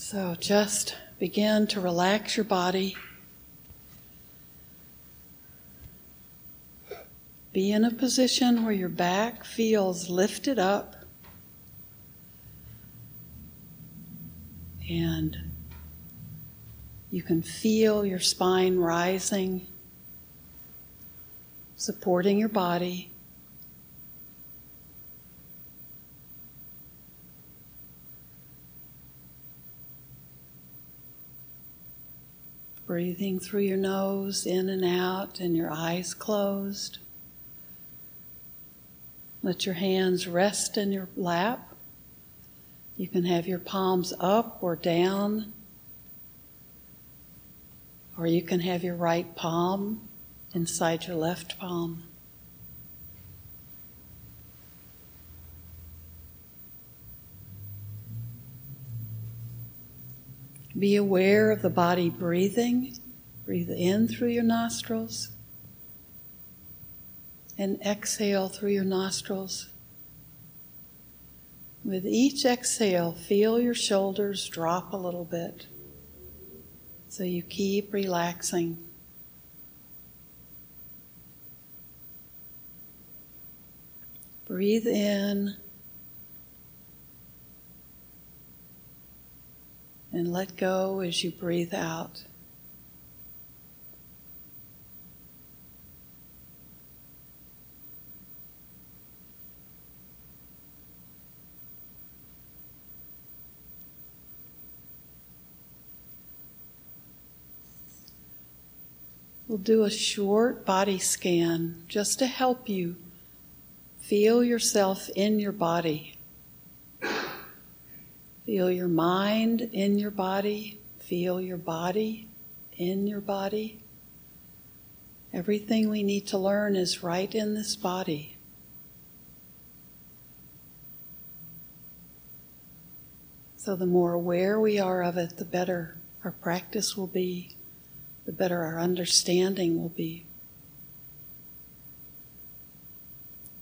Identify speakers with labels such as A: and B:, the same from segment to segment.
A: So just begin to relax your body. Be in a position where your back feels lifted up and you can feel your spine rising, supporting your body. Breathing through your nose in and out, and your eyes closed. Let your hands rest in your lap. You can have your palms up or down, or you can have your right palm inside your left palm. Be aware of the body breathing. Breathe in through your nostrils and exhale through your nostrils. With each exhale, feel your shoulders drop a little bit. So you keep relaxing. Breathe in and let go as you breathe out. We'll do a short body scan just to help you feel yourself in your body. Feel your mind in your body. Feel your body in your body. Everything we need to learn is right in this body. So, the more aware we are of it, the better our practice will be the better our understanding will be.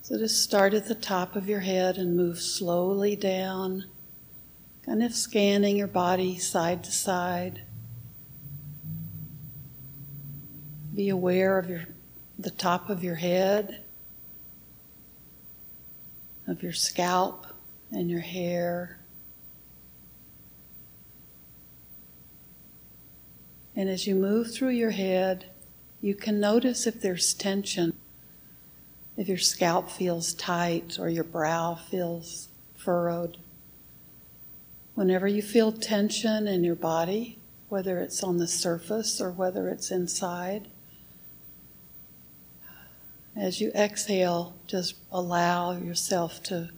A: So just start at the top of your head and move slowly down, kind of scanning your body side to side. Be aware of your, the top of your head, of your scalp and your hair. And as you move through your head, you can notice if there's tension, if your scalp feels tight or your brow feels furrowed. Whenever you feel tension in your body, whether it's on the surface or whether it's inside, as you exhale, just allow yourself to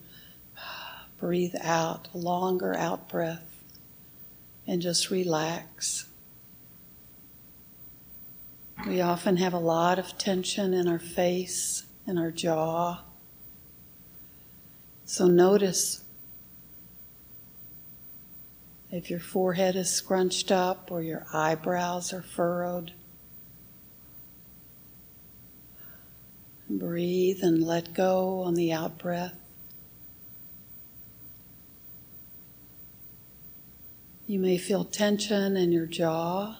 A: breathe out, a longer out breath, and just relax. We often have a lot of tension in our face and our jaw. So notice if your forehead is scrunched up or your eyebrows are furrowed. Breathe and let go on the out breath. You may feel tension in your jaw.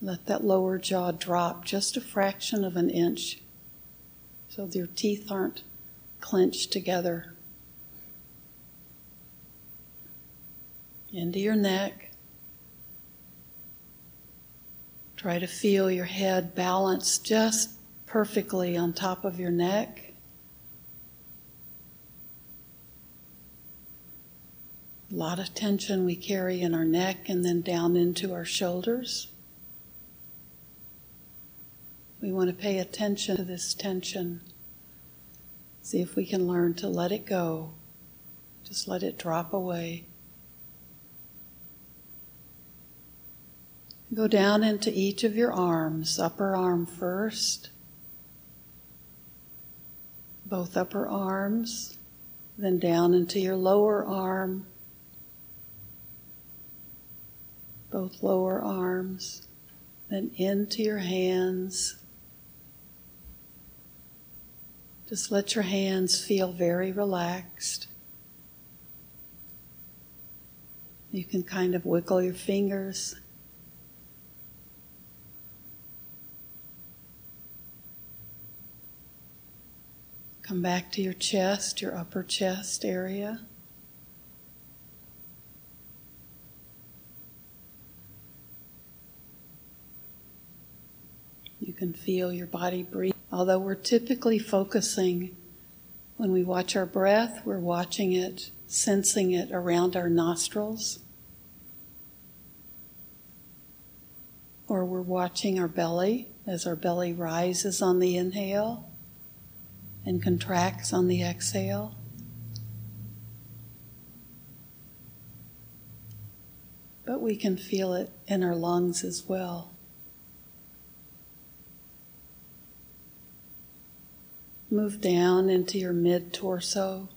A: Let that lower jaw drop just a fraction of an inch so your teeth aren't clenched together. Into your neck. Try to feel your head balanced just perfectly on top of your neck. A lot of tension we carry in our neck and then down into our shoulders. We want to pay attention to this tension. See if we can learn to let it go. Just let it drop away. Go down into each of your arms, upper arm first, both upper arms, then down into your lower arm, both lower arms, then into your hands. Just let your hands feel very relaxed. You can kind of wiggle your fingers. Come back to your chest, your upper chest area. You can feel your body breathe. Although we're typically focusing, when we watch our breath, we're watching it, sensing it around our nostrils. Or we're watching our belly as our belly rises on the inhale and contracts on the exhale. But we can feel it in our lungs as well. Move down into your mid torso,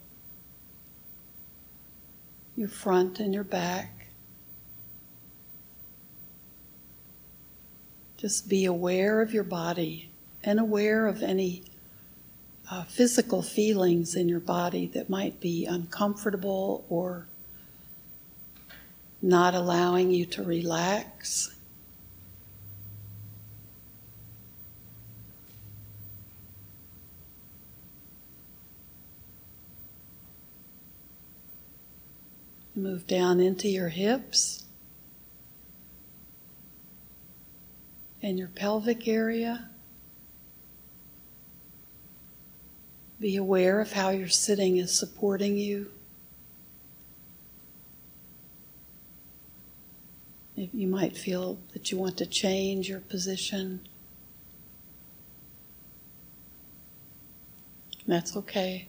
A: your front and your back. Just be aware of your body and aware of any uh, physical feelings in your body that might be uncomfortable or not allowing you to relax. Move down into your hips and your pelvic area. Be aware of how your sitting is supporting you. You might feel that you want to change your position, that's okay.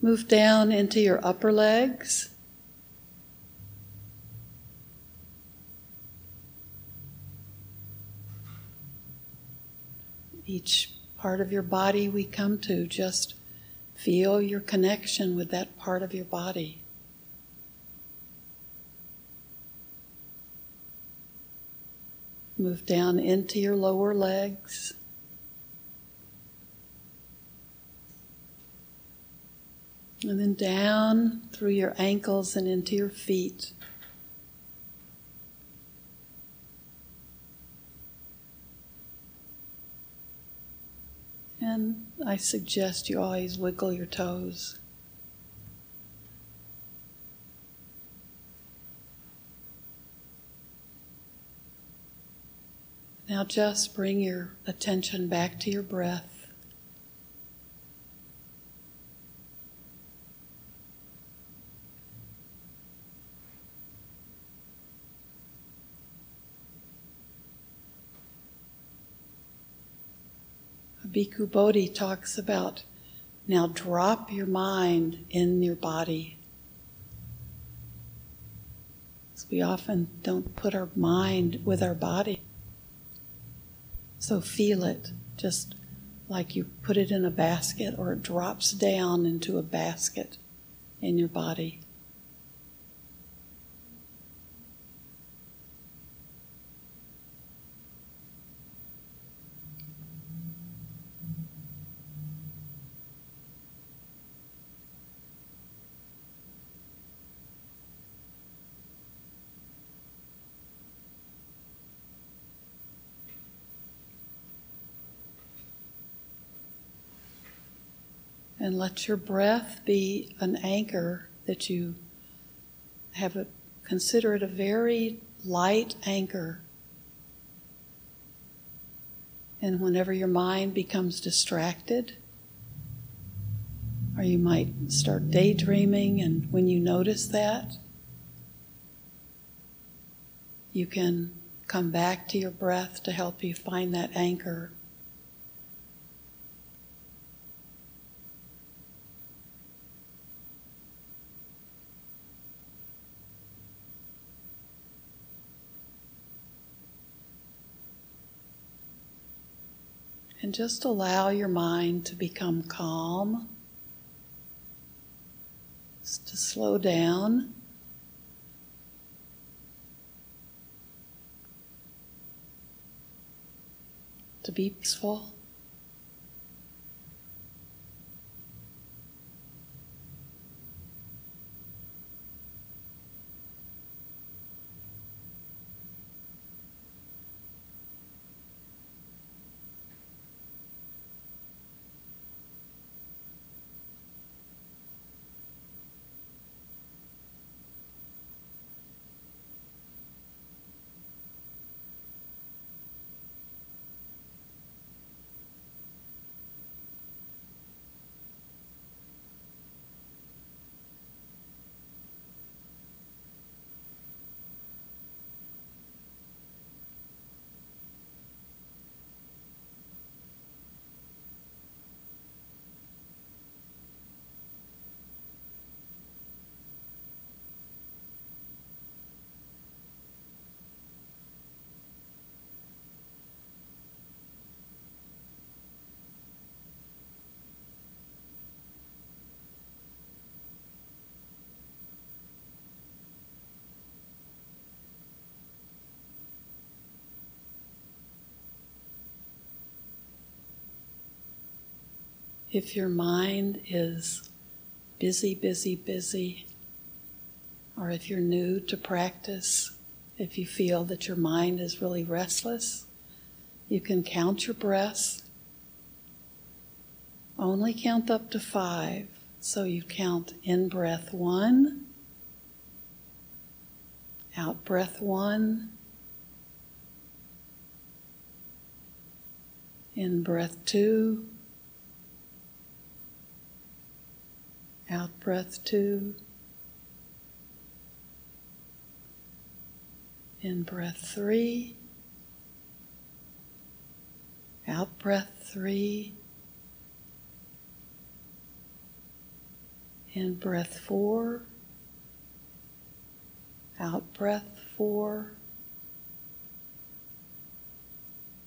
A: Move down into your upper legs. Each part of your body we come to, just feel your connection with that part of your body. Move down into your lower legs. And then down through your ankles and into your feet. And I suggest you always wiggle your toes. Now just bring your attention back to your breath. Bhikkhu Bodhi talks about now drop your mind in your body. We often don't put our mind with our body. So feel it, just like you put it in a basket or it drops down into a basket in your body. And let your breath be an anchor that you have a, consider it a very light anchor. And whenever your mind becomes distracted, or you might start daydreaming, and when you notice that, you can come back to your breath to help you find that anchor. And just allow your mind to become calm, just to slow down. To be peaceful. If your mind is busy, busy, busy, or if you're new to practice, if you feel that your mind is really restless, you can count your breaths. Only count up to five. So you count in breath one, out breath one, in breath two, out breath two. In breath three, out breath three, in breath four, out breath four,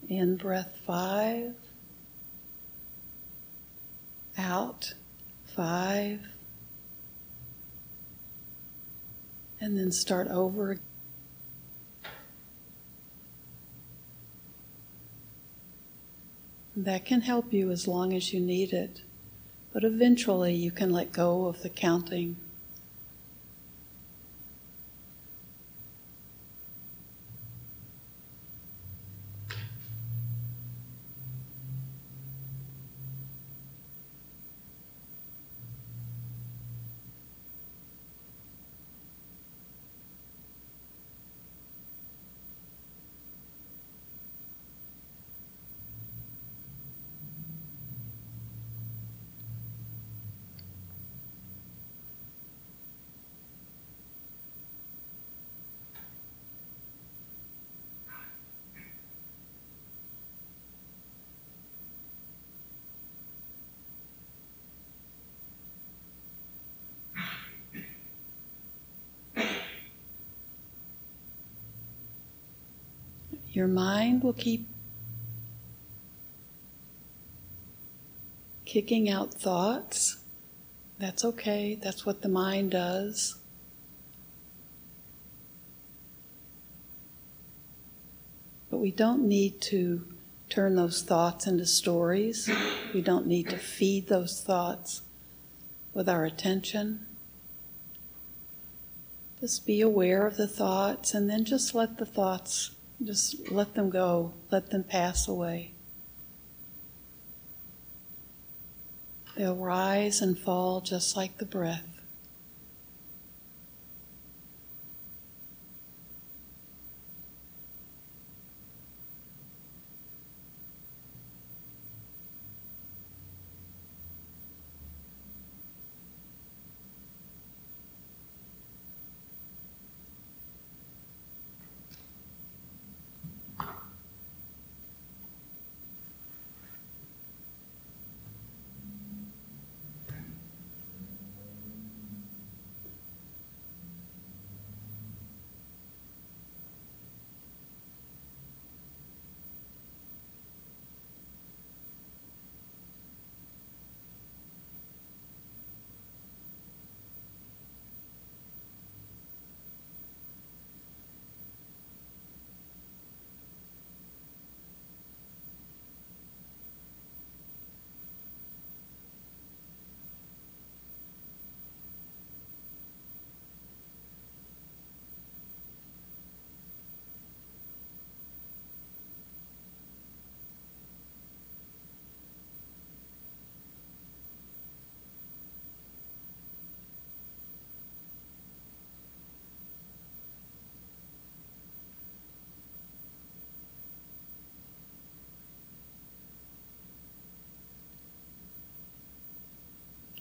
A: in breath five, out five, and then start over That can help you as long as you need it, but eventually you can let go of the counting. Your mind will keep kicking out thoughts. That's okay, that's what the mind does. But we don't need to turn those thoughts into stories. We don't need to feed those thoughts with our attention. Just be aware of the thoughts and then just let the thoughts just let them go, let them pass away. They'll rise and fall just like the breath.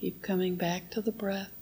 A: Keep coming back to the breath.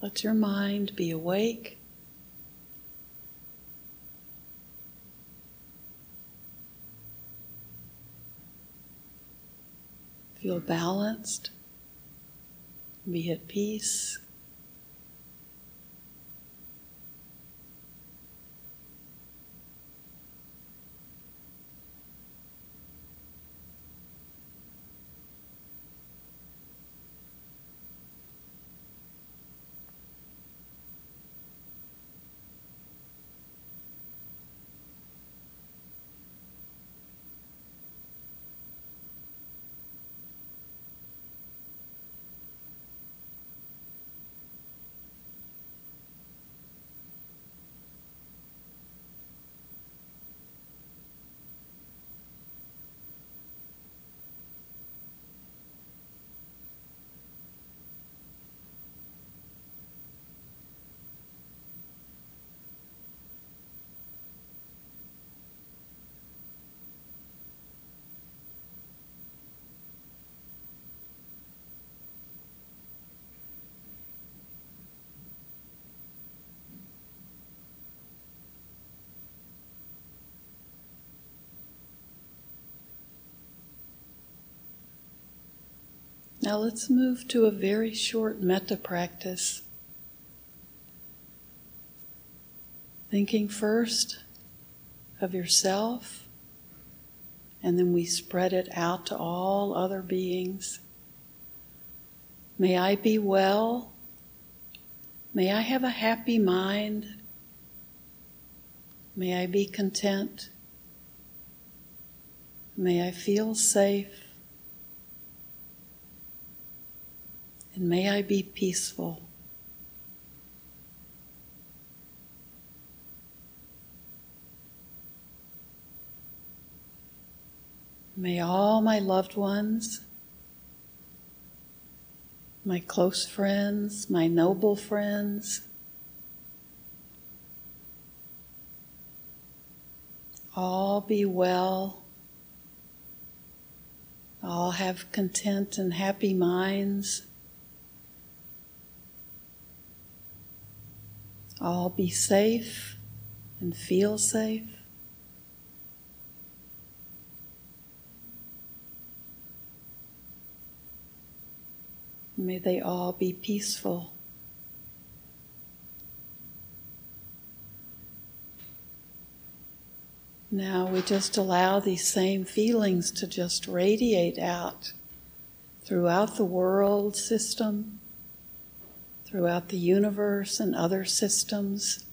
A: Let your mind be awake. Feel balanced. Be at peace. Now let's move to a very short metta practice. Thinking first of yourself, and then we spread it out to all other beings. May I be well. May I have a happy mind. May I be content. May I feel safe. And may I be peaceful. May all my loved ones, my close friends, my noble friends, all be well, all have content and happy minds. All be safe and feel safe. May they all be peaceful. Now we just allow these same feelings to just radiate out throughout the world system throughout the universe and other systems,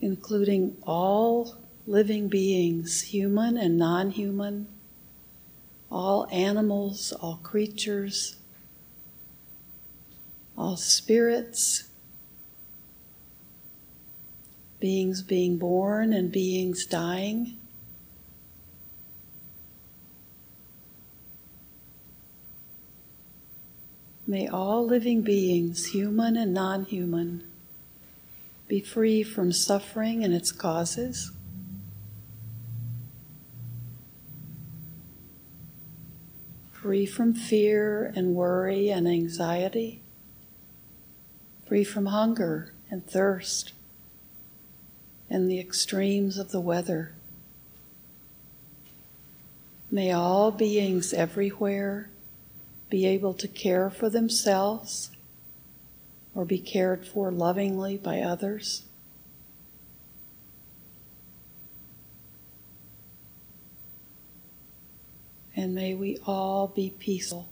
A: including all living beings, human and non human, all animals, all creatures, all spirits, beings being born and beings dying. May all living beings, human and non human, be free from suffering and its causes. Free from fear and worry and anxiety. Free from hunger and thirst and the extremes of the weather. May all beings everywhere be able to care for themselves or be cared for lovingly by others. And may we all be peaceful.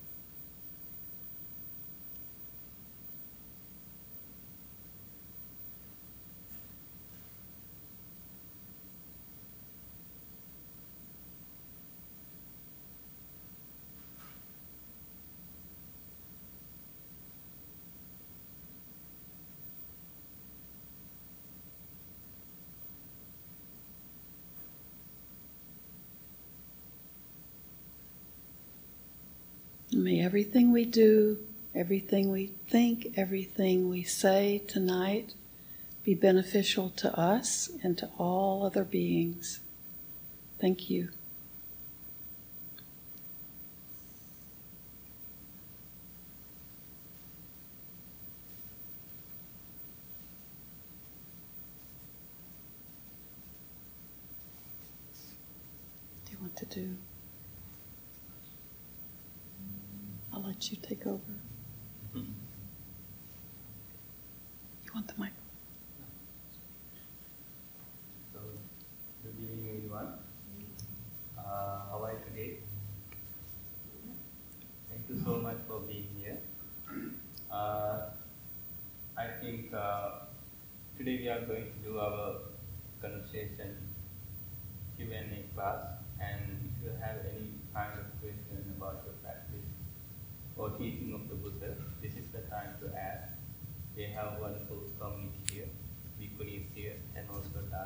A: May everything we do, everything we think, everything we say tonight be beneficial to us and to all other beings. Thank you. to do. I'll you take over. You want the mic?
B: So, good evening, everyone. How are you today? Thank you so much for being here. I think uh, today we are going to do our conversation Q&A class, and if you have any kind of question about your practice or teaching of the Buddha, this is the time to ask. We have wonderful community here, Bhikkhuni is here, and also Da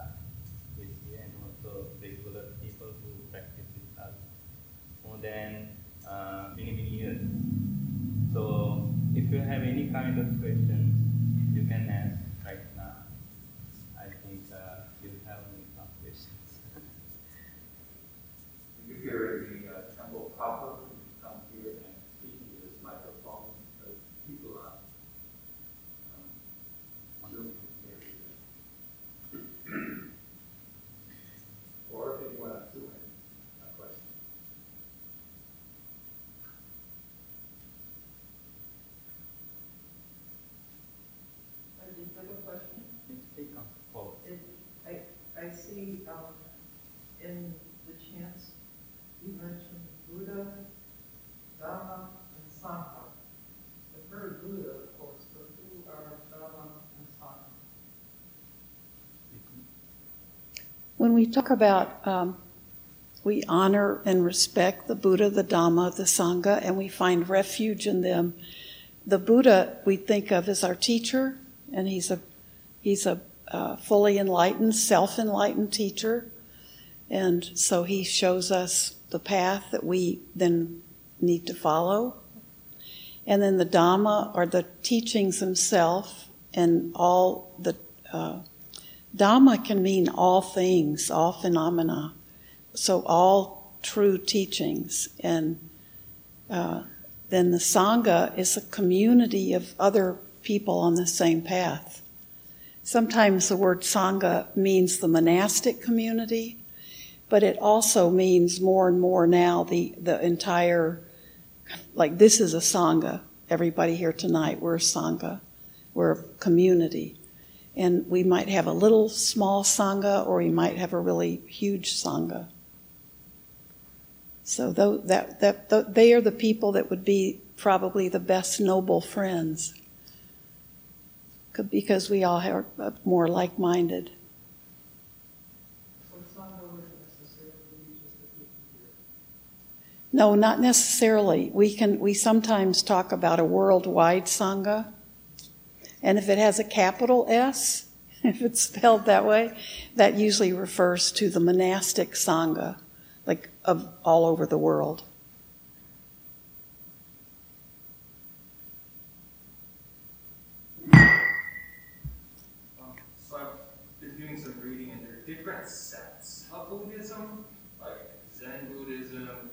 B: is here, and also regular people who practice this us more than uh, many many years. So if you have any kind of questions, you can ask right now. I think uh, you have any questions.
C: If you're in the uh, temple proper, you come here and speak into this microphone, so people on um, Zoom can hear you. Or if anyone on Zoom has a question.
D: I just have a question.
B: Please speak on forward.
D: It, I, see, um, in the chants, you mentioned Buddha, Dhamma, and Sangha. I've heard Buddha, of course, but who are Dhamma and Sangha?
A: When we talk about, um, we honor and respect the Buddha, the Dhamma, the Sangha, and we find refuge in them. The Buddha we think of as our teacher, and he's a he's a fully enlightened, self-enlightened teacher, and so he shows us the path that we then need to follow. And then the Dhamma are the teachings themselves, and all the uh, Dhamma can mean all things, all phenomena. So all true teachings. And uh, then the Sangha is a community of other people on the same path. Sometimes the word Sangha means the monastic community, but it also means more and more now the, the entire, like this is a Sangha. Everybody here tonight, we're a Sangha. We're a community. And we might have a little small Sangha or we might have a really huge Sangha. So that, that, tho- they are the people that would be probably the best noble friends because we all are uh, more like-minded.
D: So Sangha wouldn't necessarily be just the people here.
A: No, not necessarily. We can we sometimes talk about a worldwide sangha, and if it has a capital S, if it's spelled that way, that usually refers to the monastic sangha, like of all over the world.
E: Um, so I've been doing some reading, and there are different sects of Buddhism, like Zen Buddhism.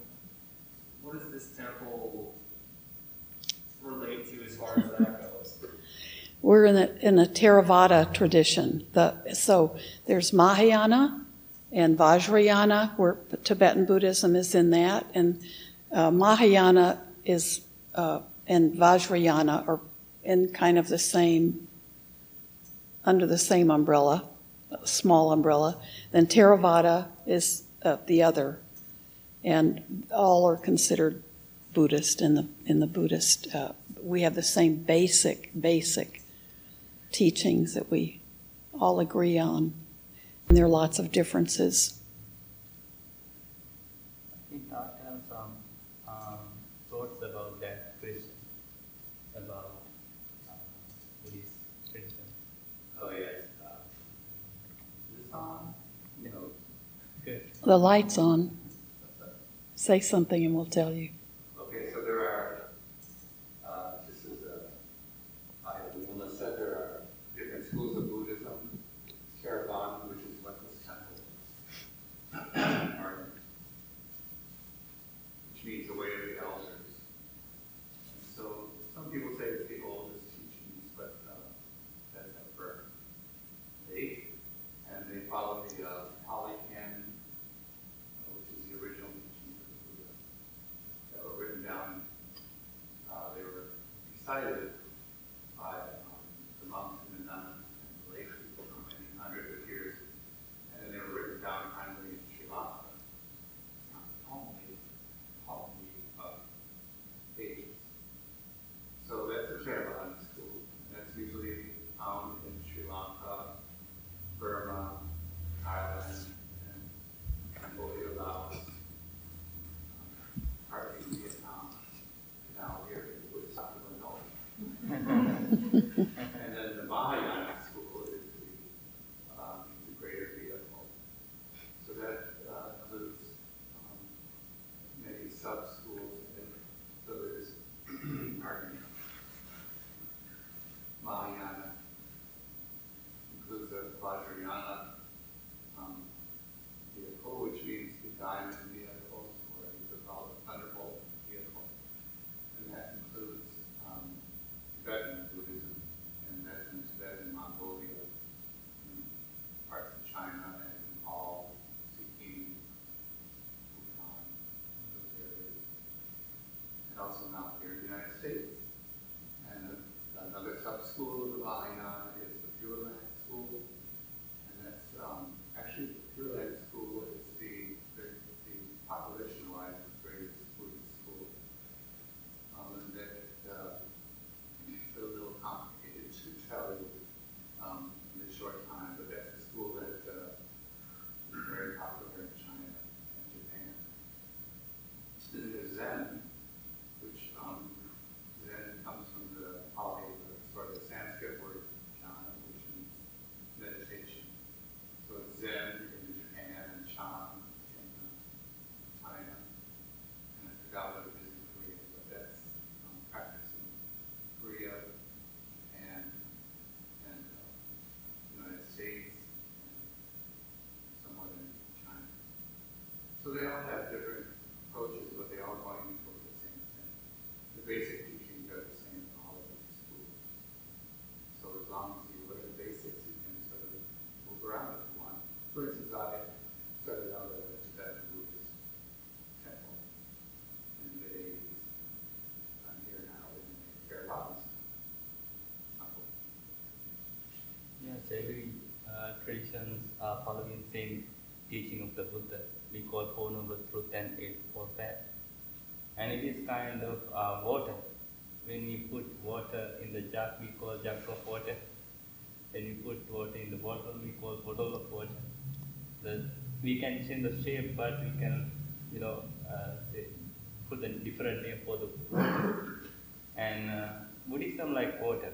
E: Relate to as far as that goes?
A: We're in a, in a Theravada tradition. The, so there's Mahayana and Vajrayana, where Tibetan Buddhism is in that, and uh, Mahayana is uh, and Vajrayana are in kind of the same, under the same umbrella, small umbrella. Then Theravada is uh, the other, and all are considered Buddhist in the in the Buddhist. Uh, we have the same basic basic teachings that we all agree on. And there are lots of differences.
B: I think I have some um, thoughts about that question, about uh, Buddhist tradition.
C: Oh, yes. Uh,
D: It's on.
B: You know, good.
A: The light's on. Say something and we'll tell you.
C: Also now here in the United States. And another sub-school of the Mahayana is the Pure Land School. And that's, um, actually, the Pure Land School is the, the, the population-wise greatest Buddhist school. Um, and that, uh, it's a little complicated to tell you, um, in a short time, but that's a school that, uh, is very popular in China and Japan. Then there's Zen, which, um, Zen comes from the Pali, the sort of Sanskrit word jhana, which means meditation. So it's Zen in Japan and Chan in uh, China. And I forgot what it is in Korea, but that's um, practiced in Korea and, and uh, United States and somewhat in China. So they all have different approaches, but they all going toward the same thing. The basic teachings are the same in all of these schools. So as long as you learn the basics, you can sort of move around if you want. For instance, I started out at a Tibetan Buddhist temple in the mid eighties. I'm here now in Theravada temple.
B: Yes, every uh, traditions are following same teaching of the Buddha. We call Four Noble Truth and Eightfold Path. And it is kind of uh, water. When we put water in the jug, we call jug of water. When we put water in the bottle, we call bottle of water. The, we can change the shape, but we can, you know, uh, put a different name for the water. And uh, Buddhism like water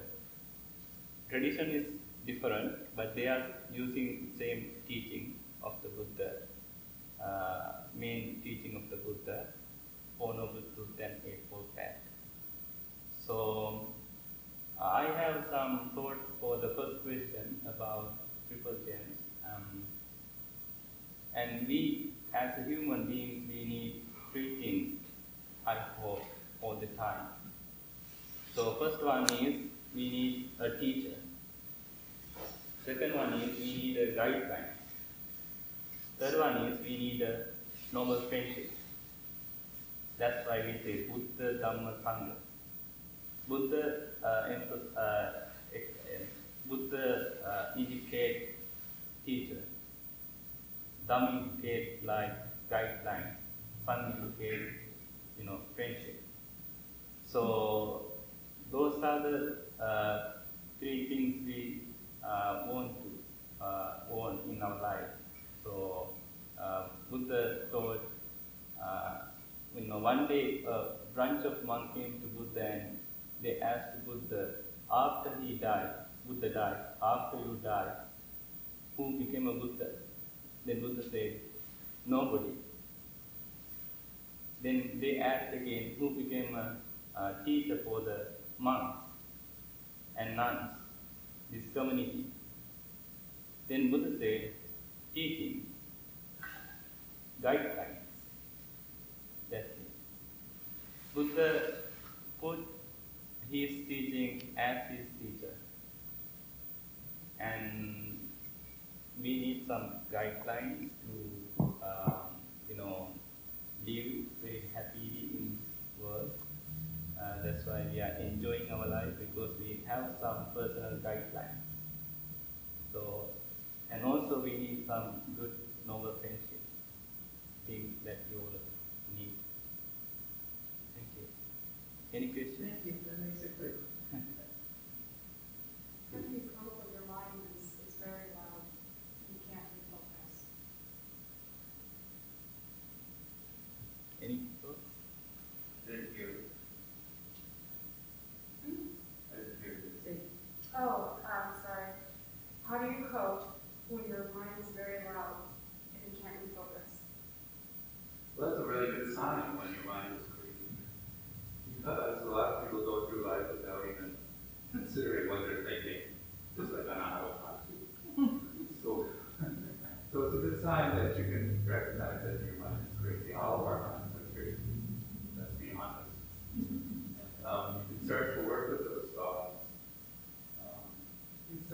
B: tradition is different, but they are using same teaching of the Buddha, uh, main teaching of the Buddha, Four Noble Truth and Eightfold Path. So I have some thoughts for the first question about triple gems. Um, and we, as a human being, we need three things, I hope, all the time. So first one is we need a teacher. Second one is we need a guideline. Third one is we need a normal friendship. That's why we say Buddha Dhamma Sangha. Buddha uh, uh, uh, Buddha uh, indicate teacher. Dhamma indicate like guideline. Sangha indicate you know friendship. So those are the uh, three things we uh, want to uh, want in our life. So uh, Buddha uh, you know, one day a bunch of monks came to Buddha and they asked Buddha, after he died, Buddha died, after you died, who became a Buddha? Then Buddha said, nobody. Then they asked again, who became a, a teacher for the monks and nuns, this community? Then Buddha said, teaching, guidelines. That's it. Buddha put his teaching as his teacher. And we need some guidelines to, um, you know, live very happily in this world. Uh, that's why we are enjoying our life because have some personal guidelines. So, and also we need some good noble friendships, things that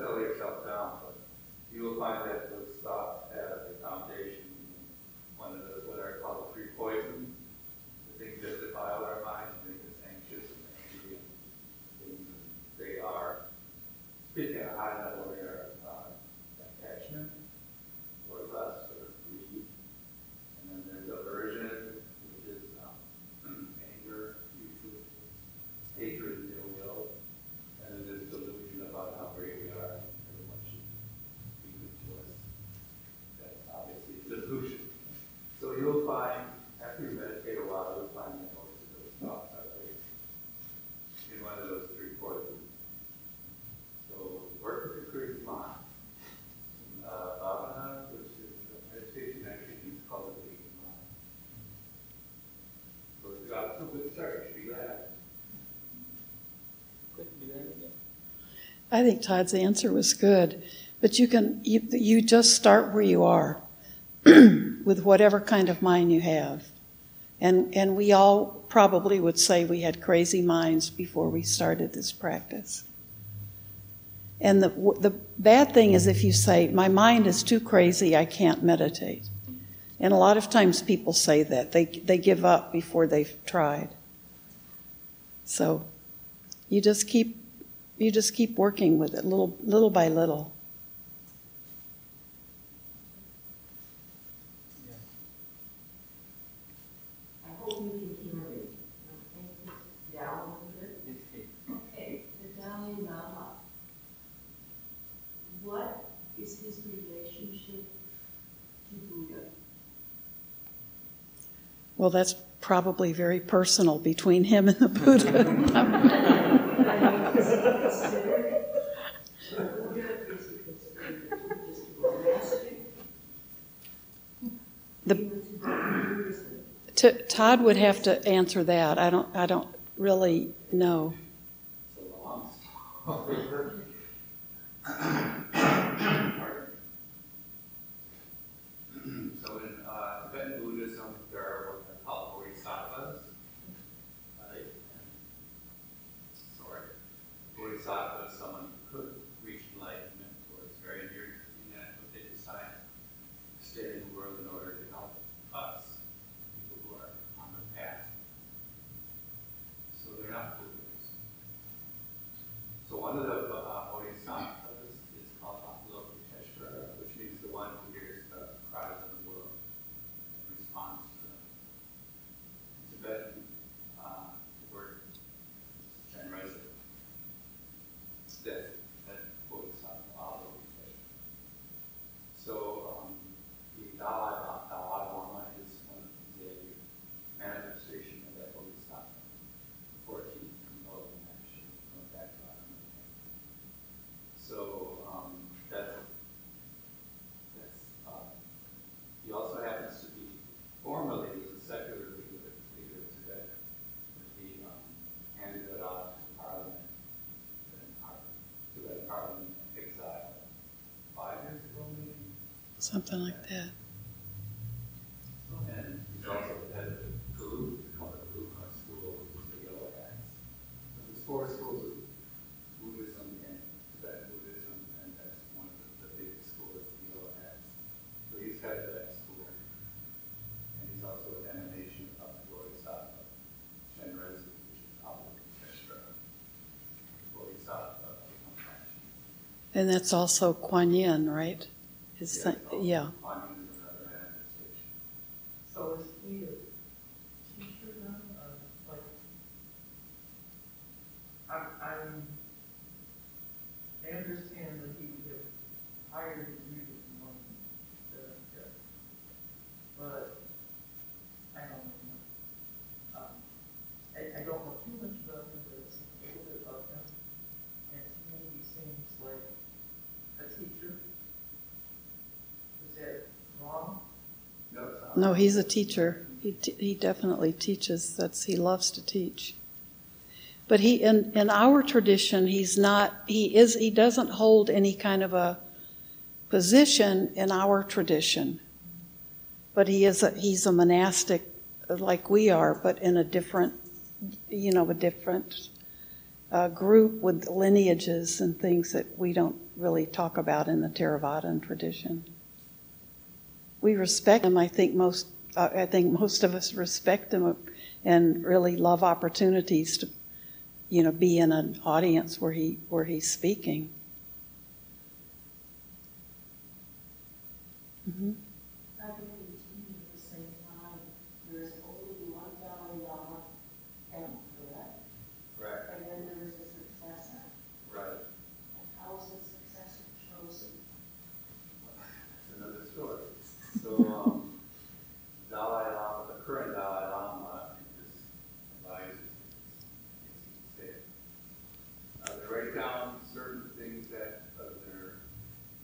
F: settle yourself down, but you will find that it will
C: stop
A: I think Todd's answer was good, but you can you, you just start where you are with whatever kind of mind you have. And and we all probably would say we had crazy minds before we started this practice. And the the bad thing is if you say my mind is too crazy, I can't meditate. And a lot of times people say that. They they give up before they've tried. So you just keep you just keep working with it little, little by little. Well, that's probably very personal between him and the Buddha. the Todd would have to answer that. I don't. I don't really know. something like that.
F: four schools of Buddhism and Tibetan Buddhism, and that's one of the, biggest schools. So he's head of that school. And he's also an emanation of the which is
A: And that's also Kuan Yin, right? His
F: yeah.
D: So it's weird.
F: no,
A: he's a teacher. He, t- he definitely teaches. That's he loves to teach. But he in, in our tradition, he's not. He is. He doesn't hold any kind of a position in our tradition. But he is. A, he's a monastic, uh, like we are, but in a different, you know, a different uh, group with lineages and things that we don't really talk about in the Theravadan tradition. We respect him. I think most. Uh, I think most of us respect him and really love opportunities to, you know, be in an audience where he where he's speaking. Mm-hmm.
G: I can continue at the same time. There's only one Dalai Lama and correct?
C: Correct.
G: And then there is a successor.
C: Right.
G: And how is the successor chosen?
C: That's another story. So, um, Dalai Lama, the current Dalai Lama, just advises, say it. Uh, they write down certain things that of their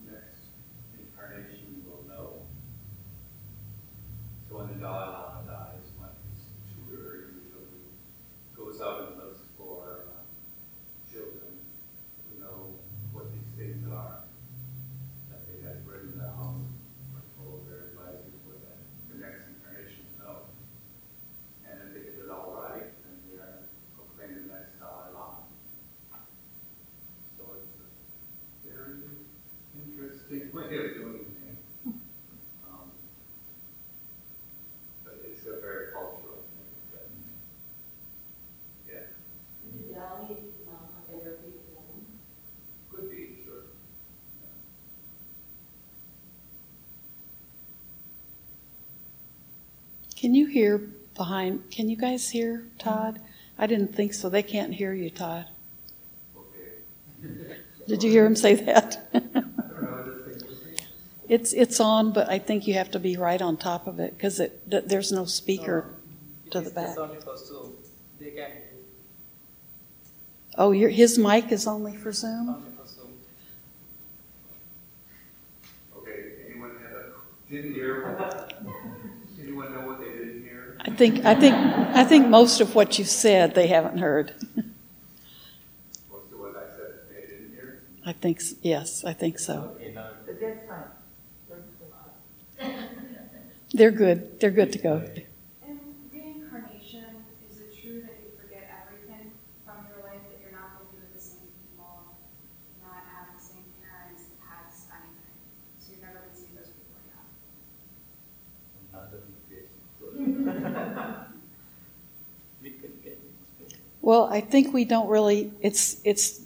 C: next incarnation will know. So when the Dalai Lama dies, my tutor usually goes out and looks for um, children who know what these things are that they had written down or told their advisors what that the next incarnation will know. And if they get it all right, then they are proclaimed the next Dalai Lama. So it's a very interesting way of doing things. Um, But it's a very cultural thing. but, Yeah,
G: Did the Dalai Lama ever be born?
C: could be, sure.
A: Can you hear behind? Can you guys hear Todd? I didn't think so. They can't hear you, Todd. Did you hear him say that?
C: I don't know, this thing was
A: it's it's on, but I think you have to be right on top of it because it th- there's no speaker oh, to the back.
B: It's only for Zoom. They can hear.
A: Oh, your, his mic is only for Zoom.
B: Only for Zoom.
C: Okay, anyone had a, didn't hear? Anyone know what they didn't hear?
A: I think I think I think most of what you said they haven't heard.
C: Most of what I said they didn't hear?
A: I think yes, I think so.
B: Okay, now
D: But that's fine.
A: They're good. They're good to go.
H: In reincarnation, is it true that you forget everything from your life, that you're not going to be with the same people, not have the same parents, pets, anything? So you're never going to see those people again?
B: another big We could get it.
A: Well, I think we don't really. It's it's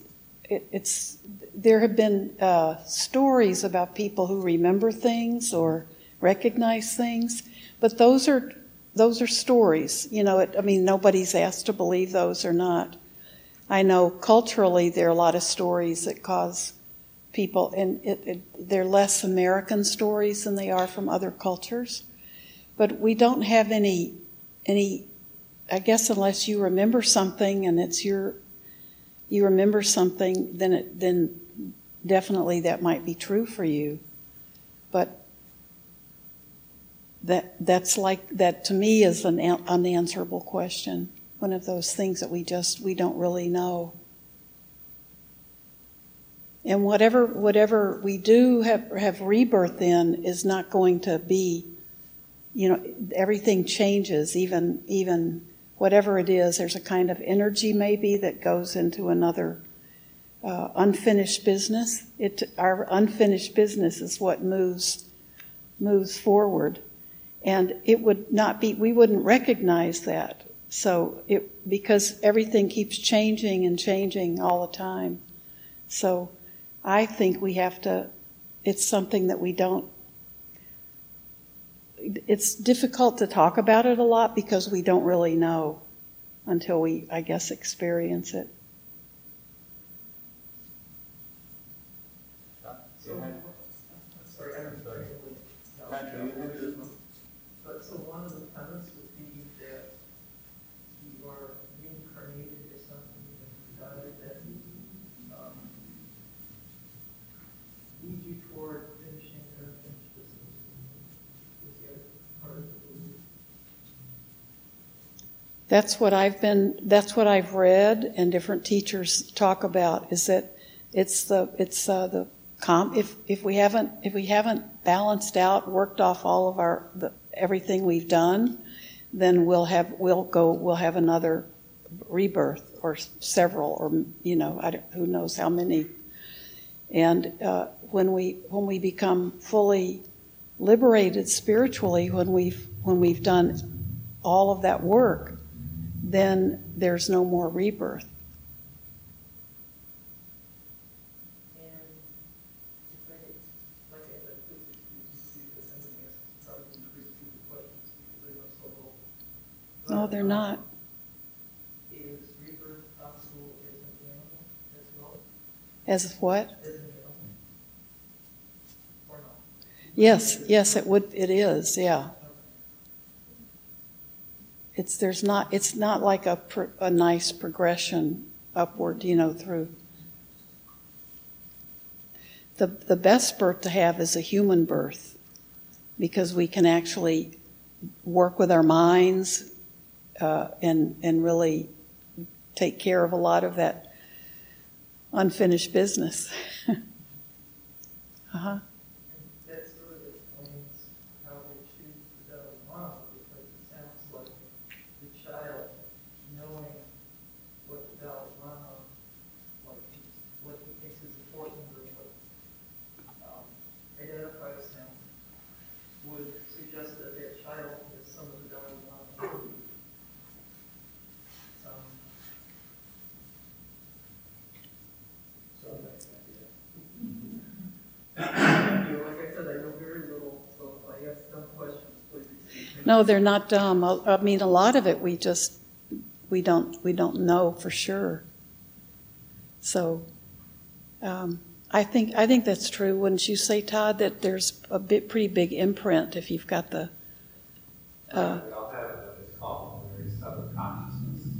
A: it, it's. There have been uh, stories about people who remember things or recognize things, but those are those are stories. You know, it, I mean, nobody's asked to believe those or not. I know culturally there are a lot of stories that cause people, and it, it, they're less American stories than they are from other cultures. But we don't have any any I guess unless you remember something and it's your, you remember something, then it, then definitely that might be true for you. But that, that's like, that to me is an an unanswerable question. One of those things that we just, we don't really know. And whatever, whatever we do have, have rebirth in is not going to be, you know, everything changes, even, even whatever it is, there's a kind of energy maybe that goes into another uh, unfinished business. It, our unfinished business is what moves moves forward, and it would not be. We wouldn't recognize that. So it because everything keeps changing and changing all the time. So I think we have to. It's something that we don't it's difficult to talk about it a lot because we don't really know until we, I guess, experience it.
B: Uh,
D: So,
B: you had-
D: sorry, I'm
B: Sorry.
D: sorry.
B: Matt, do you have this one?
D: But so one of the premise would be that you are reincarnated or something, and you die, that, um, leads you toward finishing or unfinished business. Is the other part of the belief.
A: That's what I've been, that's what I've read and different teachers talk about is that it's the, it's uh, the comp, if, if we haven't, if we haven't balanced out, worked off all of our, the, everything we've done, then we'll have, we'll go, we'll have another rebirth or several or, you know, who knows how many. And uh, when we, when we become fully liberated spiritually, when we've, when we've done all of that work, then there's no more rebirth. No, they're not.
D: Is rebirth possible as an animal as well,
A: As what? Yes, yes, it would, it is, yeah. It's, there's not, it's not like a, pro- a nice progression upward, you know, through. The, the best birth to have is a human birth because we can actually work with our minds uh, and, and really take care of a lot of that unfinished business. uh-huh.
D: And that sort of explains how they choose the Dalai Lama, because it sounds like the child knowing what the Dalai Lama, like, he's- what he thinks is important or what um, identifies him, would suggest that that child is some of the Dalai Lama. Um, So, you know, like I said, I know very little, so if I ask dumb questions, please excuse me.
A: No, they're not dumb. I mean, a lot of it we just we don't we don't know for sure. So, um, I think I think that's true. Wouldn't you say, Todd, that there's a bit pretty big imprint if you've got the uh,
C: We all have what is called the very subtle consciousness,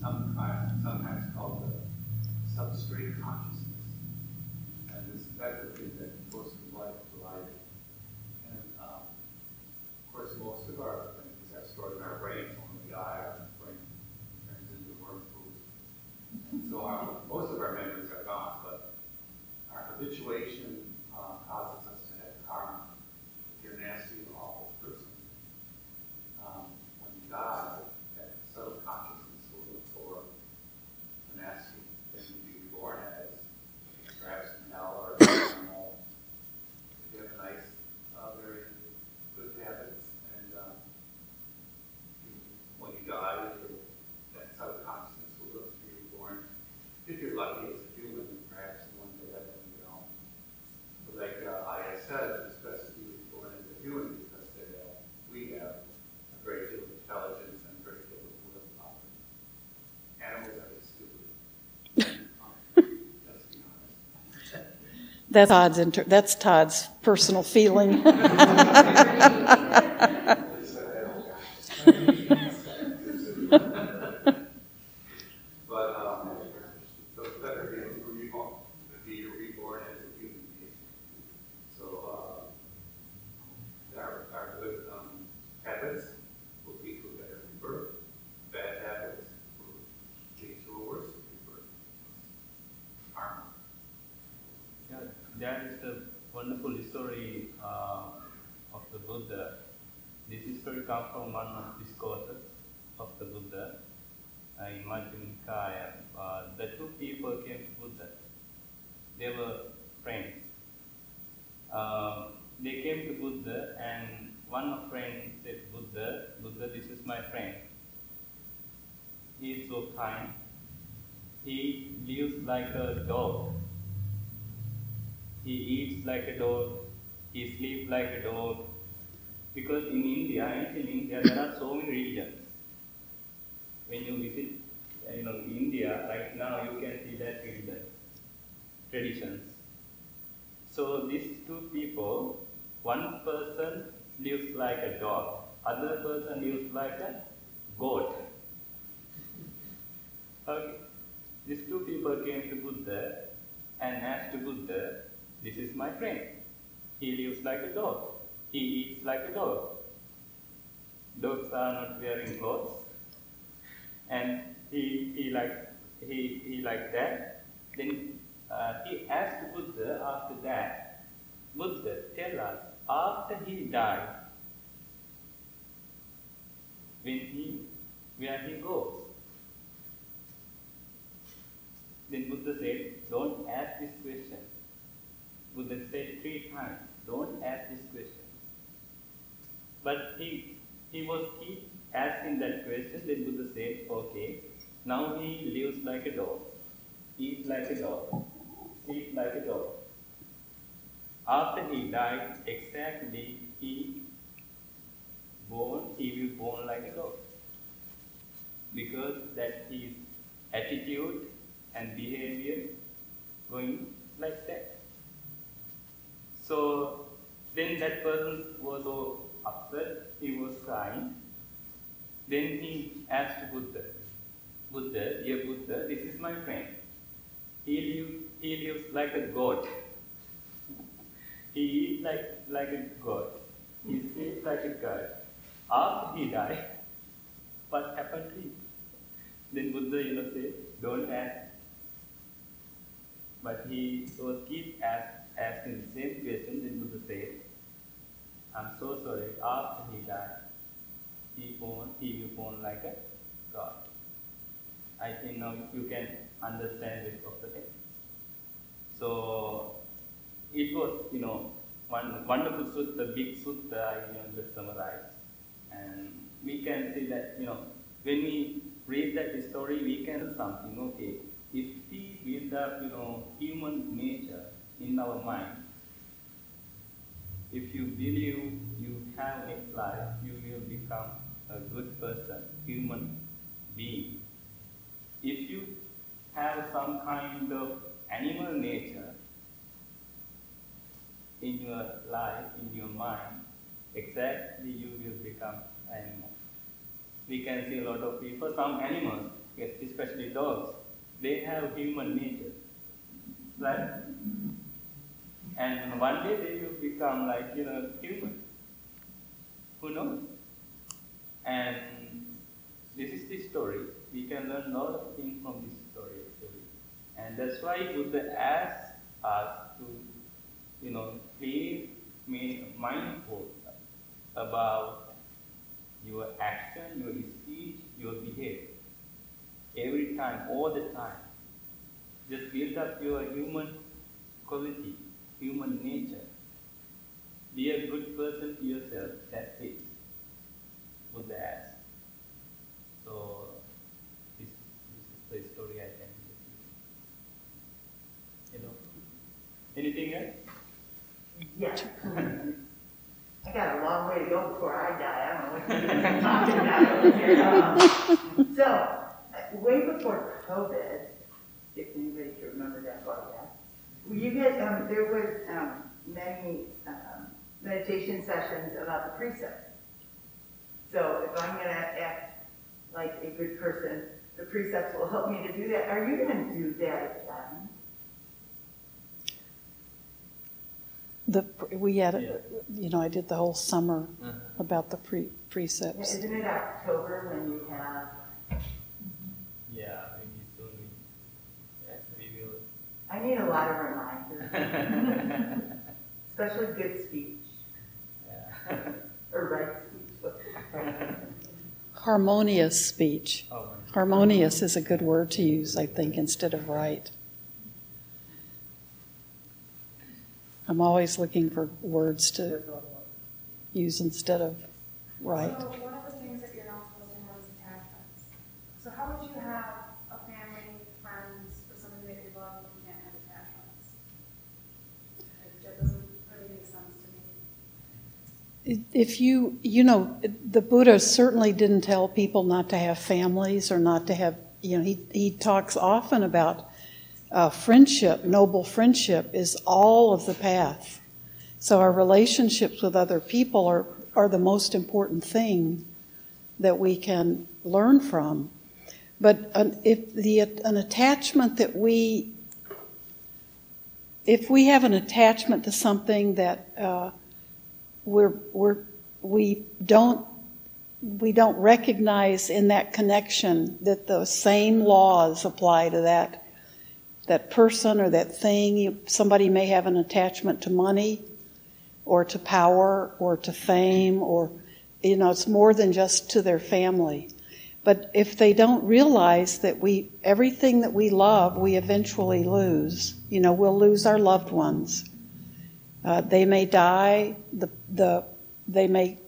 C: sometimes, sometimes called the substrate consciousness. And this, that's the thing that most of life provided. And, um, of course, most of our things are stored in our brains when we die, our brain turns into worm food. And so our, most of our memories are gone, but our habituation, uh, causes us to have karma. If you're a nasty, awful person, um, when you die, that subtle consciousness will look for a nasty thing to be reborn as, perhaps in hell or an animal. If you have nice, uh, very good habits, and, um, you- when you die, you- that subtle consciousness will look to be reborn. If you're lucky as a human, perhaps in one day that you know. But like, uh, I said, it's best to be reborn as a human because they, uh, we have a great deal of intelligence and a great deal of willpower. Animals are just stupid. Um, Let's be honest.
A: That's Todd's inter- that's Todd's personal feeling.
C: But, um, so it's better to be reborn, to be reborn as a human being. So, uh, our, our good, um, habits will lead to a better rebirth. Bad habits will lead to a worse rebirth. Karma.
B: Yeah, that is a wonderful story uh, of the Buddha. Comes from one of discourses of the Buddha uh, Nikaya. Uh, the two people came to Buddha. They were friends. Uh, they came to Buddha and one of friend said, Buddha, Buddha, this is my friend. He is so kind. He lives like a dog. He eats like a dog. He sleeps like a dog. Because in India, ancient India, there are so many religions. When you visit, you know, India right now, you can see that religion, traditions. So these two people, one person lives like a dog, other person lives like a goat. Okay. These two people came to Buddha and asked Buddha, This is my friend. He lives like a dog. He eats like a dog. Dogs are not wearing clothes. and he he like he he like that. Then uh, he asked Buddha after that, Buddha, tell us after he died, when he where he goes. Then Buddha said, Don't ask this question. Buddha said three times, Don't ask this question. But he he was keep asking that question, then Buddha said, Okay, now he lives like a dog, eats like a dog, sleeps like a dog. After he died, exactly he born, he will born like a dog. Because that his attitude and behavior going like that. So then that person was upset, he was crying. Then he asked Buddha, Buddha, dear Buddha, this is my friend. He lives, he lives like a god. he eats like, like a god. He sleeps like a god. After he died, what happened to him? Then Buddha, you know, said, don't ask. But he was keep ask, asking the same question. Then Buddha said, I'm so sorry. After he died, he born, he will born like a god. I think now you can understand this of the. So it was, you know, one wonderful sutta, big sutta I you know, just summarized. And we can see that, you know, when we read that story, we can do something, okay, if we build up, you know, human nature in our mind, if you believe you have next life, you will become a good person, human being. If you have some kind of animal nature in your life, in your mind, exactly you will become animal. We can see a lot of people, some animals, especially dogs, they have human nature. Right? And one day they will become like, you know, human. Who knows? And this is the story. We can learn a lot of things from this story actually. And that's why Buddha asks us to, you know, be mindful about your action, your speech, your behavior. Every time, all the time. Just build up your human quality, human nature. Be a good person to yourself, that's it. Buddha asks. So, this, this is the story I can give you. You know. Anything else?
I: Yeah. I got a long way to go before I die. I don't know what you're talking about over here. Um, So, uh, way before COVID, if anybody can remember that far back, you guys, um, there was, um, many, um, meditation sessions about the precepts. So if I'm gonna act like a good person, the precepts will help me to do that. Are you gonna do that again?
A: The, we had,
B: Yeah.
A: you know, I did the whole summer
B: Uh-huh.
A: about the pre- precepts.
I: Isn't it October when you have,
B: Yeah, maybe soon we, yeah, we will.
I: I need a lot of reminders, especially good speech,
B: yeah.
I: or right speech.
A: Harmonious speech.
B: oh,
A: Harmonious is a good word to use, I think, instead of right. I'm always looking for words to use instead of right.
H: Oh, So one of the things that you're not supposed to have is attachments. So how would you have a family, friends, or somebody that you love if you can't have attachments? Like, That doesn't really make sense to me.
A: If you, you know, the Buddha certainly didn't tell people not to have families or not to have, you know, he, he talks often about uh, friendship, noble friendship is all of the path. So our relationships with other people are, are the most important thing that we can learn from. But an, if the, an attachment that we, if we have an attachment to something that uh, we're, we're, we don't we don't recognize in that connection that the same laws apply to that that person or that thing. Somebody may have an attachment to money or to power or to fame or you know it's more than just to their family. But if they don't realize that we everything that we love, we eventually lose. You know, we'll lose our loved ones. Uh, they may die. The the they may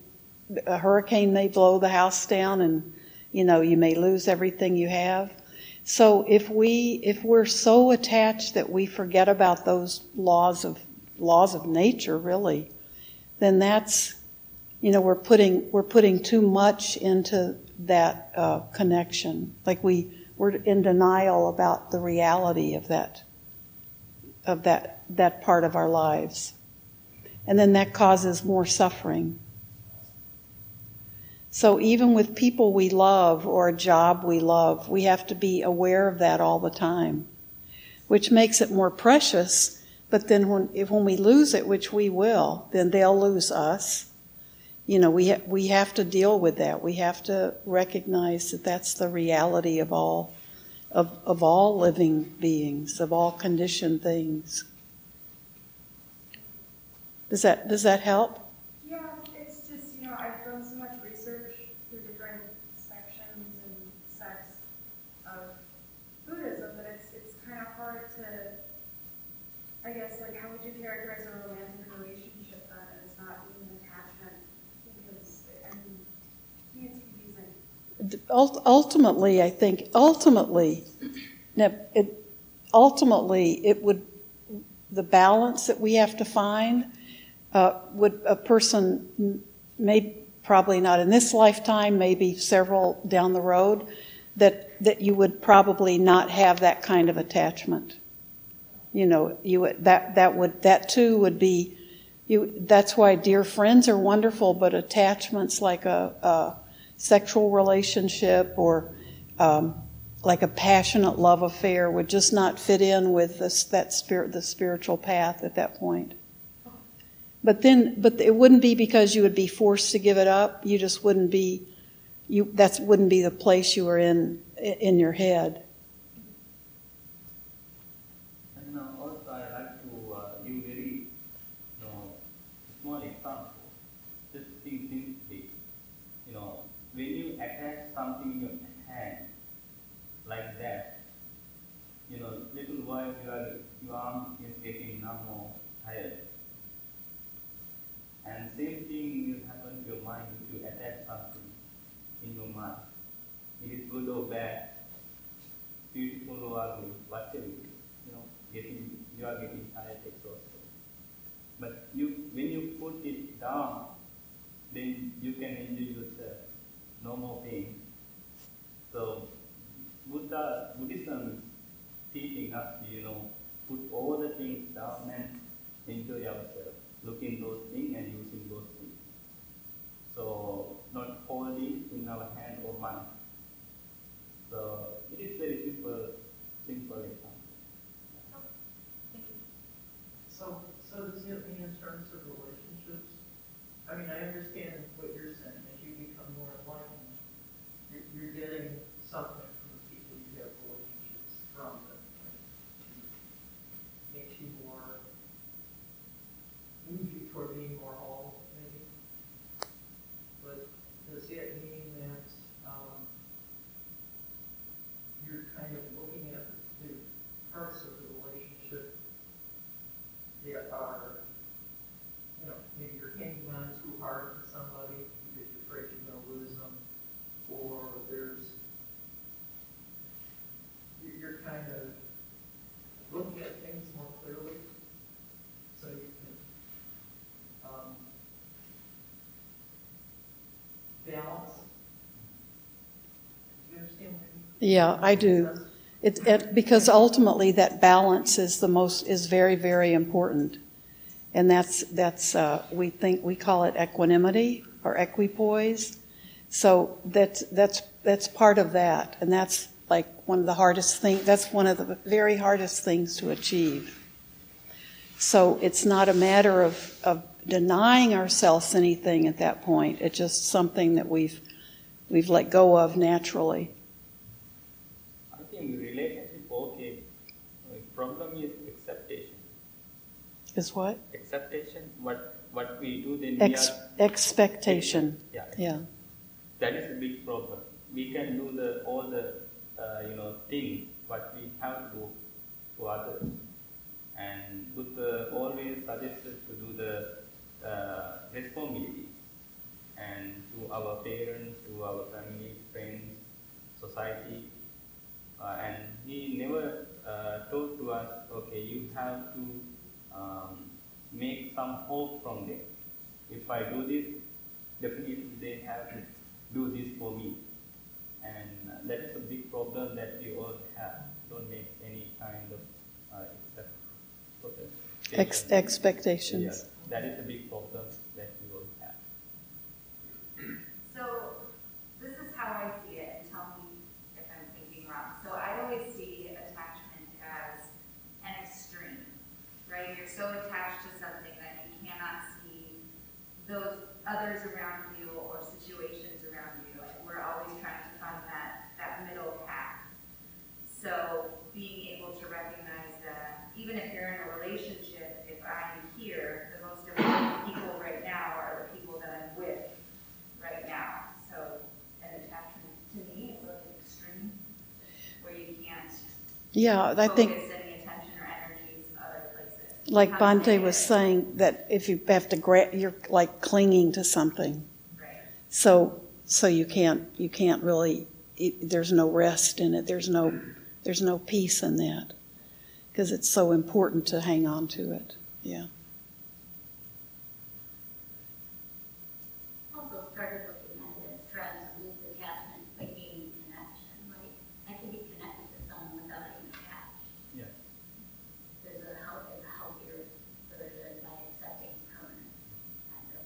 A: a hurricane may blow the house down, and you know you may lose everything you have. So if we if we're so attached that we forget about those laws of laws of nature, really, then that's you know we're putting we're putting too much into that uh, connection. Like we we're in denial about the reality of that of that that part of our lives, and then that causes more suffering. So even with people we love or a job we love, we have to be aware of that all the time, which makes it more precious. But then when, if, when we lose it, which we will, then they'll lose us. You know, we, ha- we have to deal with that. We have to recognize that that's the reality of all, of, of all living beings, of all conditioned things. Does that, does that help?
H: Yeah, it's just, you know, I've done so much research through different sections and sects of Buddhism that it's, it's kind of hard to, I guess, like, how would you characterize a romantic relationship then as not an attachment? Because, I mean, it's confusing.
A: Ult- Ultimately, I think, ultimately, now, it, ultimately, it would, the balance that we have to find, uh, would a person may probably not in this lifetime, maybe several down the road, that that you would probably not have that kind of attachment. You know, you would, that that would that too would be you. That's why dear friends are wonderful, but attachments like a, a sexual relationship or um, like a passionate love affair would just not fit in with this, that spirit, the spiritual path at that point. But then, but it wouldn't be because you would be forced to give it up. You just wouldn't be, you, that wouldn't be the place you were in, in your head.
B: And uh, also I like to uh, give very you know, small example. Just think simply, you know, when you attach something in your hand like that, you know, little while your your arm is getting numb or tired. And same thing will happen to your mind if you attach something in. It is good or bad, beautiful or ugly, whatever it is, you know, getting you are getting tired, exhausted. But you when you put it down, then you can enjoy yourself. No more pain. So Buddha Buddhism is teaching us to, you know, put all the things down and enjoy ourselves, looking those things and using those things. So not holding in our hand or mind. So it is very simple, simple example.
D: So, so does it mean in terms of relationships? I mean, I understand what you're saying, as you become more enlightened, you're, you're getting something from the people you have relationships from that makes you more, moves you toward being more whole, maybe. But does it mean that, um, you're kind of looking at the parts of the relationship that are, you know, maybe you're hanging on too hard to somebody because you're afraid you're gonna lose them, or there's, you're, you're kind of looking at things more clearly, so you can, um,
A: Yeah, I do. It, it, because ultimately that balance is the most is very very important, and that's that's uh, we think we call it equanimity or equipoise. So that's that's that's part of that, and that's like one of the hardest things. That's one of the very hardest things to achieve. So it's not a matter of, of denying ourselves anything at that point. It's just something that we've we've let go of naturally.
B: I think relationship okay. The problem is acceptation.
A: Is what?
B: Acceptation. What what we do then
A: Ex-
B: we are
A: expectation.
B: yeah.
A: Yeah.
B: That is a big problem. We can do the all the uh, you know things but we have to do to others, and Buddha always suggested to do the uh, responsibility and to our parents, to our family, friends, society, uh, and he never uh, told to us, okay, you have to um, make some hope from them. If I do this, definitely they have to do this for me. And uh, that is a big problem that we all have. Don't make any kind of uh, accept-
A: Ex- expectations.
B: That is a big problem that we all have.
J: So this is how I see it, and tell me if I'm thinking wrong. So I always see attachment as an extreme, right? You're so attached to something that you cannot see those others around you or situations around you. And we're always trying to find that, that middle path. So being able to recognize that even if you're in a relationship, if I'm here, the most important people right now are the people that I'm with right now. So an attachment to me is like an extreme where you can't
A: Yeah, I think,
J: focus any attention or energies in other places.
A: Like
J: Bhante
A: was saying, that if you have to grab, you're like clinging to something. So, so you can't, you can't really, it, there's no rest in it. There's no, there's no peace in that. Because it's so important to hang on to it. Yeah.
K: also started looking at it as trying to lose attachment by gaining connection, right? I can be connected to someone without being attached.
B: Yeah.
K: There's a help, there's a healthier version by accepting permanence, kind of.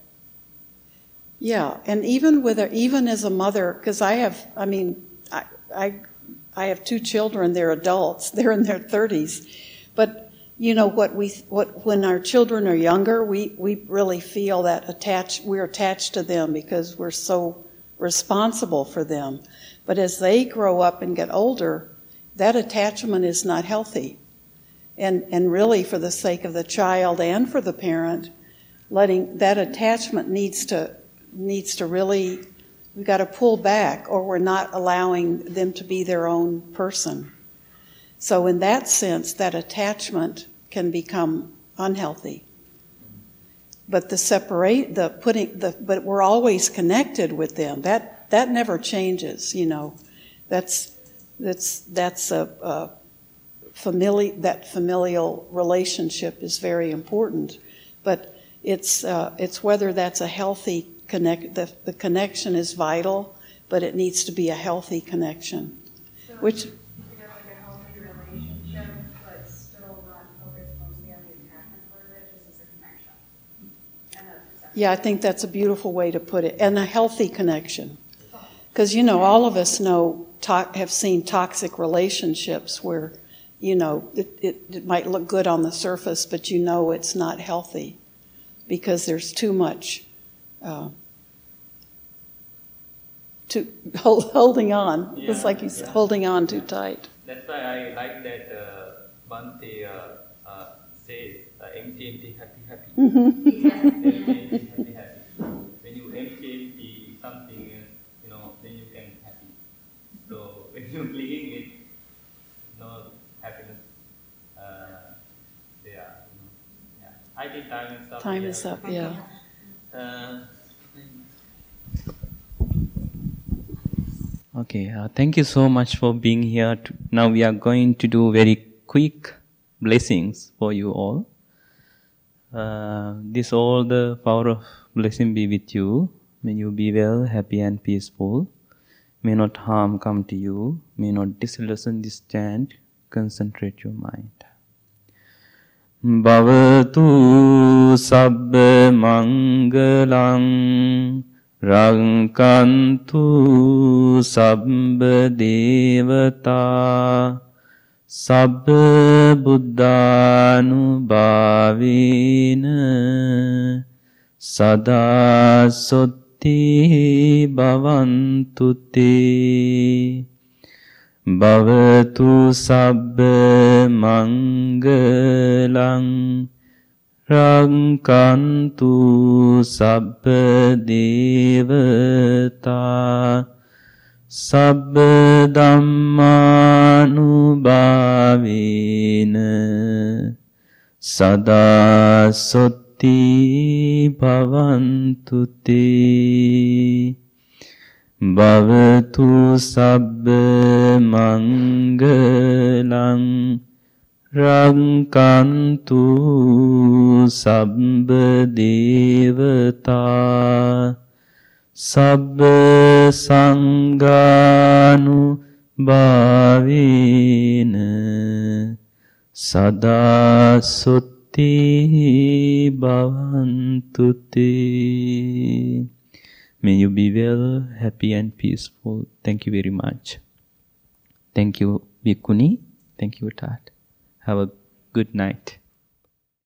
A: Yeah, and even with a, even as a mother, because I have, I mean, I, I, I have two children. They're adults. They're in their thirties, but you know what we what when our children are younger, we we really feel that attached. We're attached to them because we're so responsible for them. But as they grow up and get older, that attachment is not healthy, and and really for the sake of the child and for the parent, letting that attachment needs to needs to really we've got to pull back or we're not allowing them to be their own person. So in that sense that attachment can become unhealthy. But the separate the putting the but we're always connected with them. That that never changes you know. That's that's that's a, a familiar that familial relationship is very important. But it's uh, it's whether that's a healthy connect the, the connection is vital but it needs to be a healthy connection
H: So
A: which
H: you have like a healthy relationship, but still not focused mostly on the attachment part of it, just as a connection. And that's acceptable.
A: yeah i think that's a beautiful way to put it and a healthy connection because you know all of us know to- have seen toxic relationships where you know it, it, it might look good on the surface but you know it's not healthy because there's too much uh, to hold, holding on it's like he's
B: yeah.
A: holding on too tight
B: That's why I like that uh, Bhante uh, uh, says, uh, empty, empty, happy, happy. empty, empty, happy, happy. When you empty, empty something, uh, you know, then you can happy. So when you're clinging it, no happiness uh, there. You know. yeah. I think time is up.
A: time
B: Yeah.
A: is up yeah
B: Uh, Okay, uh, thank you so much for being here. To, now we are going to do very quick blessings for you all. Uh, this all the power of blessing be with you. May you be well, happy and peaceful. May not harm come to you. May not disillusion this chant. Concentrate your mind. භවතු සබ්බ මංගලං රංකන්තු සබ්බ දේවතා සබ්බ බුද්ධානුභාවේන සදා සොත්ති
L: සුත්ති භවන්තුතේ භවතු සබ්බ මංගලං රංකන්තු සබ්බ දේවතා සබ්බ ධම්මානුභාවේන සදා සොත්ති භවන්තු තේ භවතු සබ්බ මංගලං රංකන්තු සබ්බ දේවතා සබ්බ සංගානු භාවේන සදා සොත්ති භවන්තුතේ May you be well, happy and peaceful. Thank you very much. Thank you, Bhikkhuni. Thank you, Tat. Have a good night.